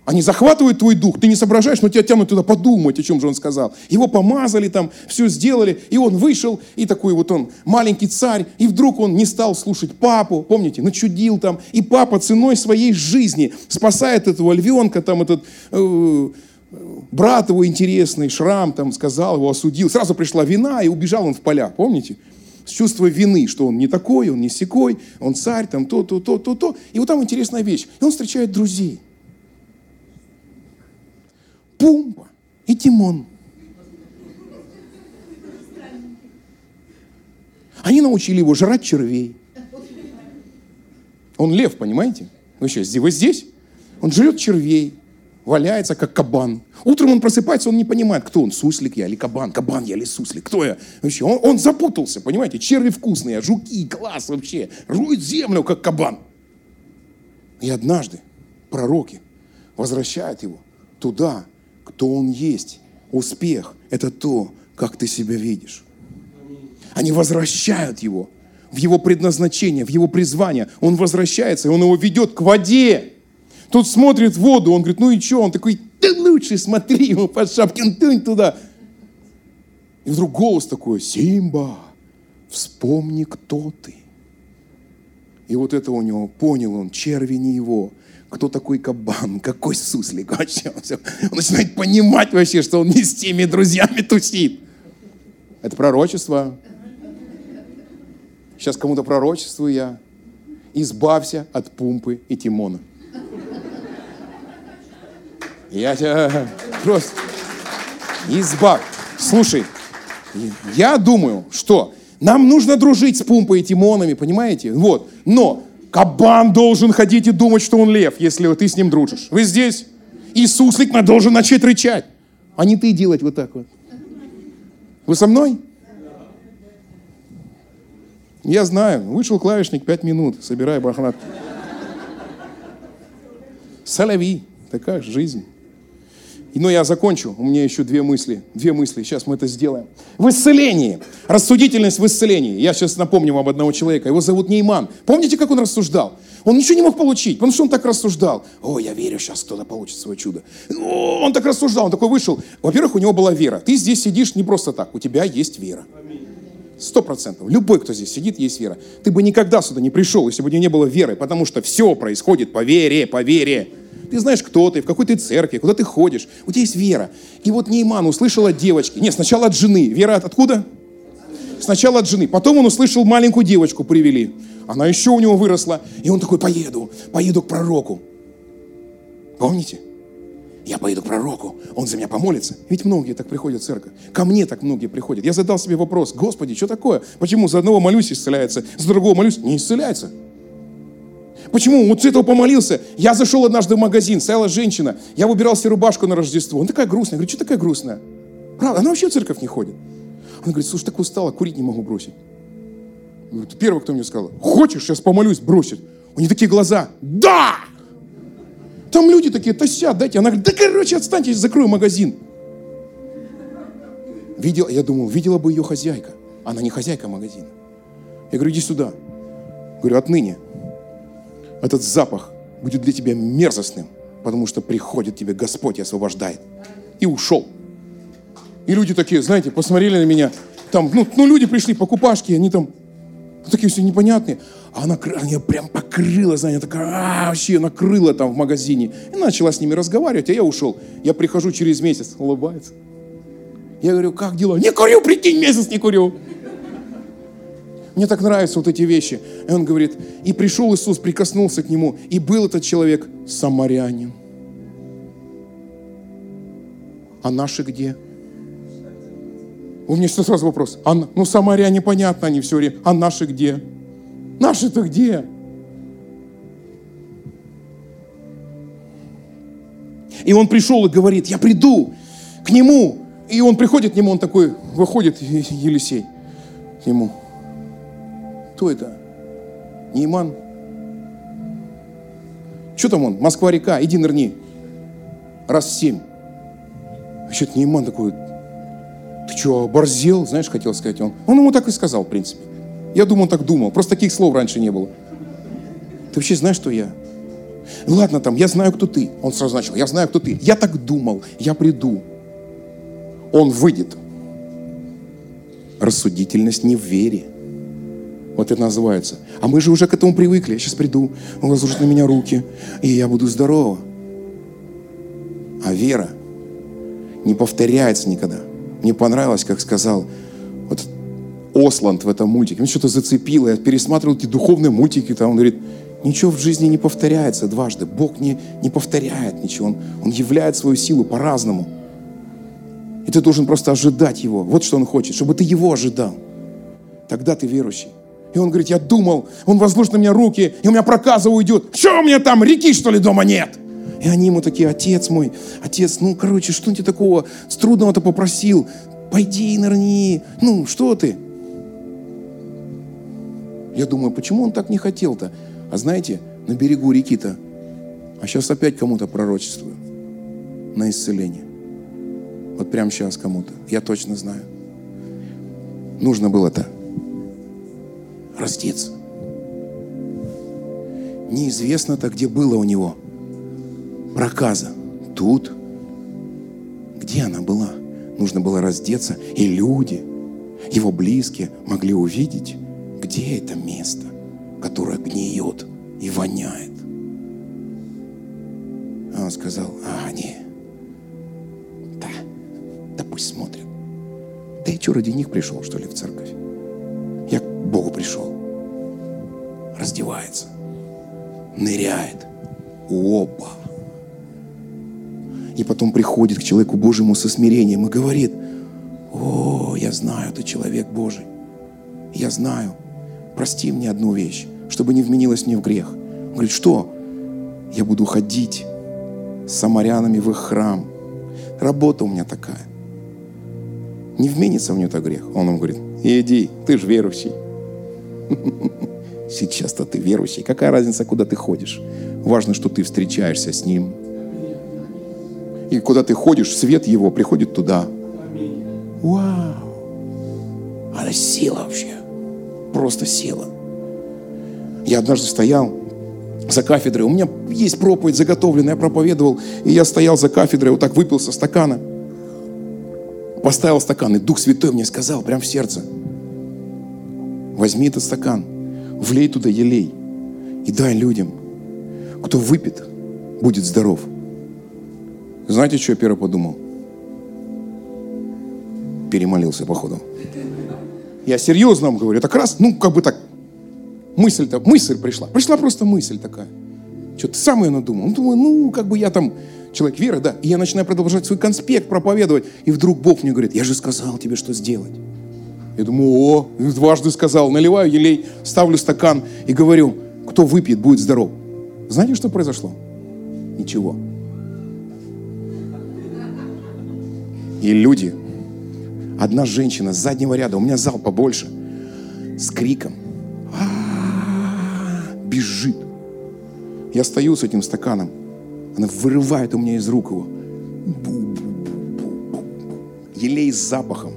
Speaker 2: Они захватывают твой дух, ты не соображаешь, но тебя тянут туда подумать, о чем же он сказал. Его помазали там, все сделали, и он вышел, и такой вот он маленький царь, и вдруг он не стал слушать папу, помните, начудил там, и папа ценой своей жизни спасает этого львенка, там этот э, брат его интересный, Шрам там сказал, его осудил, сразу пришла вина, и убежал он в поля, помните? С чувства вины, что он не такой, он не секой, он царь, там то, то, то, то, то. И вот там интересная вещь. И он встречает друзей. Пумба и Тимон. Они научили его жрать червей. Он лев, понимаете? Вы сейчас, вы здесь? Он жрет червей, валяется, как кабан. Утром он просыпается, он не понимает, кто он, суслик я или кабан, кабан я или суслик, кто я. Вообще, он, он запутался, понимаете, черви вкусные, жуки, класс вообще, рует землю, как кабан. И однажды пророки возвращают его туда, кто он есть. Успех – это то, как ты себя видишь. Они возвращают его в его предназначение, в его призвание. Он возвращается, и он его ведет к воде. Тут смотрит в воду, он говорит, ну и что? Он такой, да лучше смотри ему под шапкин тунь туда. И вдруг голос такой, Симба, вспомни, кто ты. И вот это у него понял он, черви не его, кто такой кабан, какой суслик вообще. Он начинает понимать вообще, что он не с теми друзьями тусит. Это пророчество. Сейчас кому-то пророчествую я. Избавься от Пумпы и Тимона. Я тебя просто избавь. Слушай, я думаю, что нам нужно дружить с Пумпой и Тимонами, понимаете? Вот. Но Кабан должен ходить и думать, что он лев, если ты с ним дружишь. Вы здесь? И суслик должен начать рычать, а не ты делать вот так вот. Вы со мной? Я знаю, вышел клавишник пять минут, собирай бахнат. Соляви, такая жизнь. Но я закончу. У меня еще две мысли. Две мысли. Сейчас мы это сделаем. В исцелении. Рассудительность в исцелении. Я сейчас напомню вам одного человека. Его зовут Нейман. Помните, как он рассуждал? Он ничего не мог получить, потому что он так рассуждал. О, я верю, сейчас кто-то получит свое чудо. Он так рассуждал, он такой вышел. Во-первых, у него была вера. Ты здесь сидишь не просто так. У тебя есть вера. Сто процентов. Любой, кто здесь сидит, есть вера. Ты бы никогда сюда не пришел, если бы у тебя не было веры, потому что все происходит по вере, по вере. Ты знаешь, кто ты, в какой ты церкви, куда ты ходишь. У тебя есть вера. И вот Нейман услышал от девочки. Нет, сначала от жены. Вера от откуда? Сначала от жены. Потом он услышал маленькую девочку привели. Она еще у него выросла. И он такой, поеду, поеду к пророку. Помните? Я поеду к пророку, он за меня помолится. Ведь многие так приходят в церковь. Ко мне так многие приходят. Я задал себе вопрос, Господи, что такое? Почему за одного молюсь исцеляется, за другого молюсь не исцеляется? Почему? Вот с этого помолился. Я зашел однажды в магазин, стояла женщина. Я выбирал себе рубашку на Рождество. Она такая грустная. Я говорю, что такая грустная? Правда, она вообще в церковь не ходит. Она говорит, слушай, так устала, курить не могу бросить. Говорит, первый, кто мне сказал, хочешь, сейчас помолюсь, бросить. У нее такие глаза, да! Там люди такие тащат, дайте. Она говорит, да короче, отстаньте, я закрою магазин. Видел, я думал, видела бы ее хозяйка. Она не хозяйка магазина. Я говорю, иди сюда. Говорю, отныне этот запах будет для тебя мерзостным, потому что приходит тебе Господь и освобождает. И ушел. И люди такие, знаете, посмотрели на меня, там, ну, ну люди пришли, покупашки, они там ну, такие все непонятные. А она, она прям покрыла, знаете, такая, а, вообще накрыла там в магазине. И начала с ними разговаривать, а я ушел. Я прихожу через месяц, улыбается. Я говорю, как дела? Не курю, прикинь, месяц не курю. Мне так нравятся вот эти вещи. И он говорит, и пришел Иисус, прикоснулся к нему, и был этот человек самарянин. А наши где? У меня сразу вопрос. А, ну, самаряне, понятно, они все время. А наши где? Наши-то где? И он пришел и говорит, я приду к нему. И он приходит к нему, он такой, выходит, Елисей. к нему. Кто это? Нейман? Что там он? Москва-река, иди нырни. Раз семь. Что-то Нейман такой, ты что, оборзел? Знаешь, хотел сказать он. Он ему так и сказал, в принципе. Я думаю, он так думал. Просто таких слов раньше не было. Ты вообще знаешь, что я? Ладно там, я знаю, кто ты. Он сразу начал, я знаю, кто ты. Я так думал, я приду. Он выйдет. Рассудительность не в вере. Вот это называется. А мы же уже к этому привыкли. Я сейчас приду, он возложит на меня руки, и я буду здорова. А вера не повторяется никогда. Мне понравилось, как сказал вот Осланд в этом мультике. Мне что-то зацепило. Я пересматривал эти духовные мультики. Там он говорит, ничего в жизни не повторяется дважды. Бог не, не повторяет ничего. Он, он являет свою силу по-разному. И ты должен просто ожидать Его. Вот что Он хочет, чтобы ты Его ожидал. Тогда ты верующий. И он говорит, я думал, он возложит на меня руки, и у меня проказа уйдет. Что у меня там, реки что ли дома нет? И они ему такие, отец мой, отец, ну, короче, что тебе такого с трудного-то попросил? Пойди и нырни. Ну, что ты? Я думаю, почему он так не хотел-то? А знаете, на берегу реки-то, а сейчас опять кому-то пророчествую на исцеление. Вот прямо сейчас кому-то. Я точно знаю. Нужно было-то раздеться. Неизвестно-то, где было у него проказа. Тут. Где она была? Нужно было раздеться, и люди, его близкие, могли увидеть, где это место, которое гниет и воняет. А он сказал, а, не, да, да пусть смотрят. Да и что, ради них пришел, что ли, в церковь? Богу пришел. Раздевается, ныряет, опа. И потом приходит к человеку Божьему со смирением и говорит, о, я знаю, ты человек Божий. Я знаю. Прости мне одну вещь, чтобы не вменилось мне в грех. Он говорит, что? Я буду ходить с самарянами в их храм. Работа у меня такая. Не вменится в это грех. Он ему говорит, иди, ты же верующий. Сейчас-то ты верующий. Какая разница, куда ты ходишь? Важно, что ты встречаешься с Ним. И куда ты ходишь, свет Его приходит туда. Вау! Она сила вообще. Просто сила. Я однажды стоял за кафедрой. У меня есть проповедь заготовленная, я проповедовал. И я стоял за кафедрой, вот так выпил со стакана. Поставил стакан, и Дух Святой мне сказал, прям в сердце. Возьми этот стакан, влей туда елей и дай людям. Кто выпьет, будет здоров. Знаете, что я первый подумал? Перемолился, походу. Я серьезно вам говорю. Так раз, ну, как бы так, мысль-то, мысль пришла. Пришла просто мысль такая. Что-то сам я надумал. Ну, думаю, ну, как бы я там человек веры, да. И я начинаю продолжать свой конспект проповедовать. И вдруг Бог мне говорит, я же сказал тебе, что сделать. Я думаю, о, дважды сказал. Наливаю елей, ставлю стакан и говорю, кто выпьет, будет здоров. Знаете, что произошло? Ничего. И люди, одна женщина с заднего ряда, у меня зал побольше, с криком, бежит. Я стою с этим стаканом, она вырывает у меня из рук его. Елей с запахом.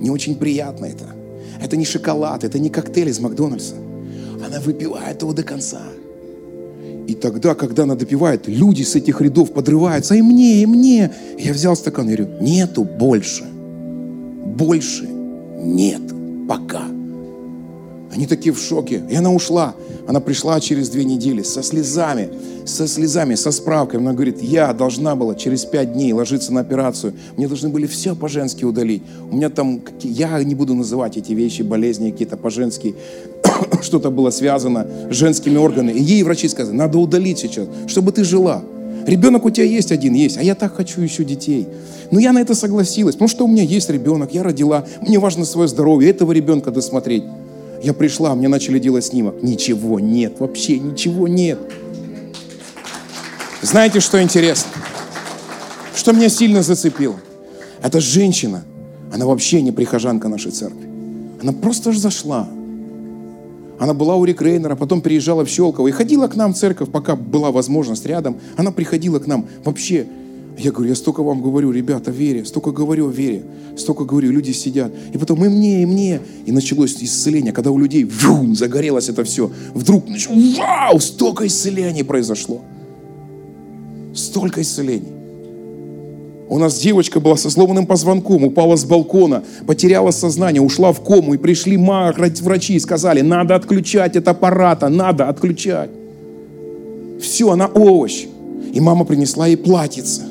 Speaker 2: Не очень приятно это. Это не шоколад, это не коктейль из Макдональдса. Она выпивает его до конца. И тогда, когда она допивает, люди с этих рядов подрываются, и мне, и мне. Я взял стакан и говорю, нету больше. Больше нет. Пока. Они такие в шоке. И она ушла. Она пришла через две недели со слезами, со слезами, со справкой. Она говорит, я должна была через пять дней ложиться на операцию. Мне должны были все по-женски удалить. У меня там, я не буду называть эти вещи, болезни какие-то по-женски. Что-то было связано с женскими органами. И ей врачи сказали, надо удалить сейчас, чтобы ты жила. Ребенок у тебя есть один, есть, а я так хочу еще детей. Но я на это согласилась, потому что у меня есть ребенок, я родила, мне важно свое здоровье, этого ребенка досмотреть. Я пришла, мне начали делать снимок. Ничего нет, вообще ничего нет. Знаете, что интересно? Что меня сильно зацепило? Эта женщина, она вообще не прихожанка нашей церкви. Она просто аж зашла. Она была у Рик Рейнера, потом переезжала в Щелково и ходила к нам в церковь, пока была возможность рядом. Она приходила к нам вообще. Я говорю, я столько вам говорю, ребята, вере, столько говорю о вере, столько говорю, люди сидят. И потом и мне, и мне. И началось исцеление, когда у людей вум, загорелось это все. Вдруг, вау, столько исцелений произошло. Столько исцелений. У нас девочка была со сломанным позвонком, упала с балкона, потеряла сознание, ушла в кому, и пришли врачи и сказали, надо отключать от аппарата, надо отключать. Все, она овощ. И мама принесла ей платьице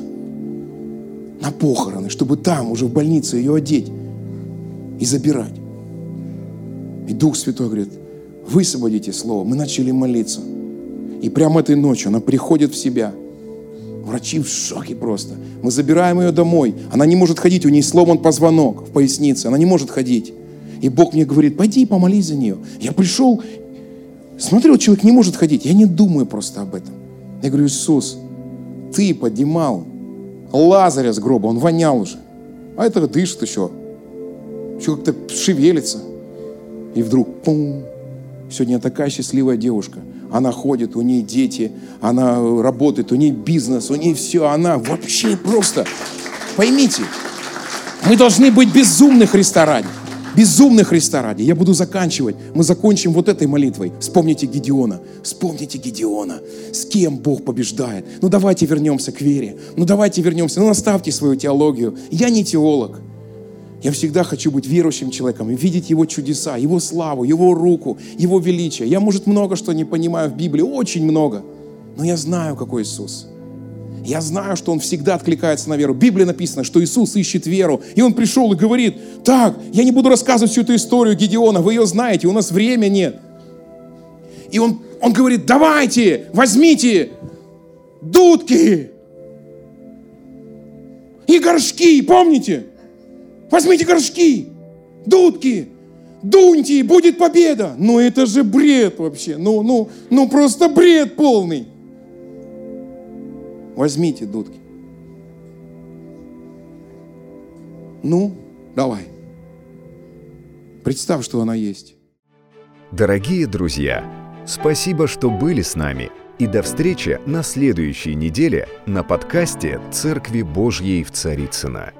Speaker 2: на похороны, чтобы там, уже в больнице, ее одеть и забирать. И Дух Святой говорит, высвободите слово. Мы начали молиться. И прямо этой ночью она приходит в себя – Врачи в шоке просто. Мы забираем ее домой. Она не может ходить, у нее сломан позвонок в пояснице. Она не может ходить. И Бог мне говорит, пойди помолись за нее. Я пришел, смотрел, человек не может ходить. Я не думаю просто об этом. Я говорю, Иисус, ты поднимал Лазаря с гроба, он вонял уже. А это дышит еще. Еще как-то шевелится. И вдруг, пум, сегодня такая счастливая девушка – она ходит, у нее дети, она работает, у нее бизнес, у нее все, она вообще просто... Поймите, мы должны быть безумны Христа ради. Безумны Христа ради. Я буду заканчивать. Мы закончим вот этой молитвой. Вспомните Гедеона. Вспомните Гедеона. С кем Бог побеждает. Ну давайте вернемся к вере. Ну давайте вернемся. Ну наставьте свою теологию. Я не теолог. Я всегда хочу быть верующим человеком и видеть Его чудеса, Его славу, Его руку, Его величие. Я, может, много что не понимаю в Библии, очень много, но я знаю, какой Иисус. Я знаю, что Он всегда откликается на веру. В Библии написано, что Иисус ищет веру. И Он пришел и говорит, так, я не буду рассказывать всю эту историю Гедеона, вы ее знаете, у нас времени нет. И Он, он говорит, давайте, возьмите дудки и горшки, помните? Возьмите горшки, дудки, дуньте, будет победа. Ну это же бред вообще. Ну, ну, ну просто бред полный. Возьмите дудки. Ну, давай. Представь, что она есть.
Speaker 1: Дорогие друзья, спасибо, что были с нами. И до встречи на следующей неделе на подкасте «Церкви Божьей в Царицына.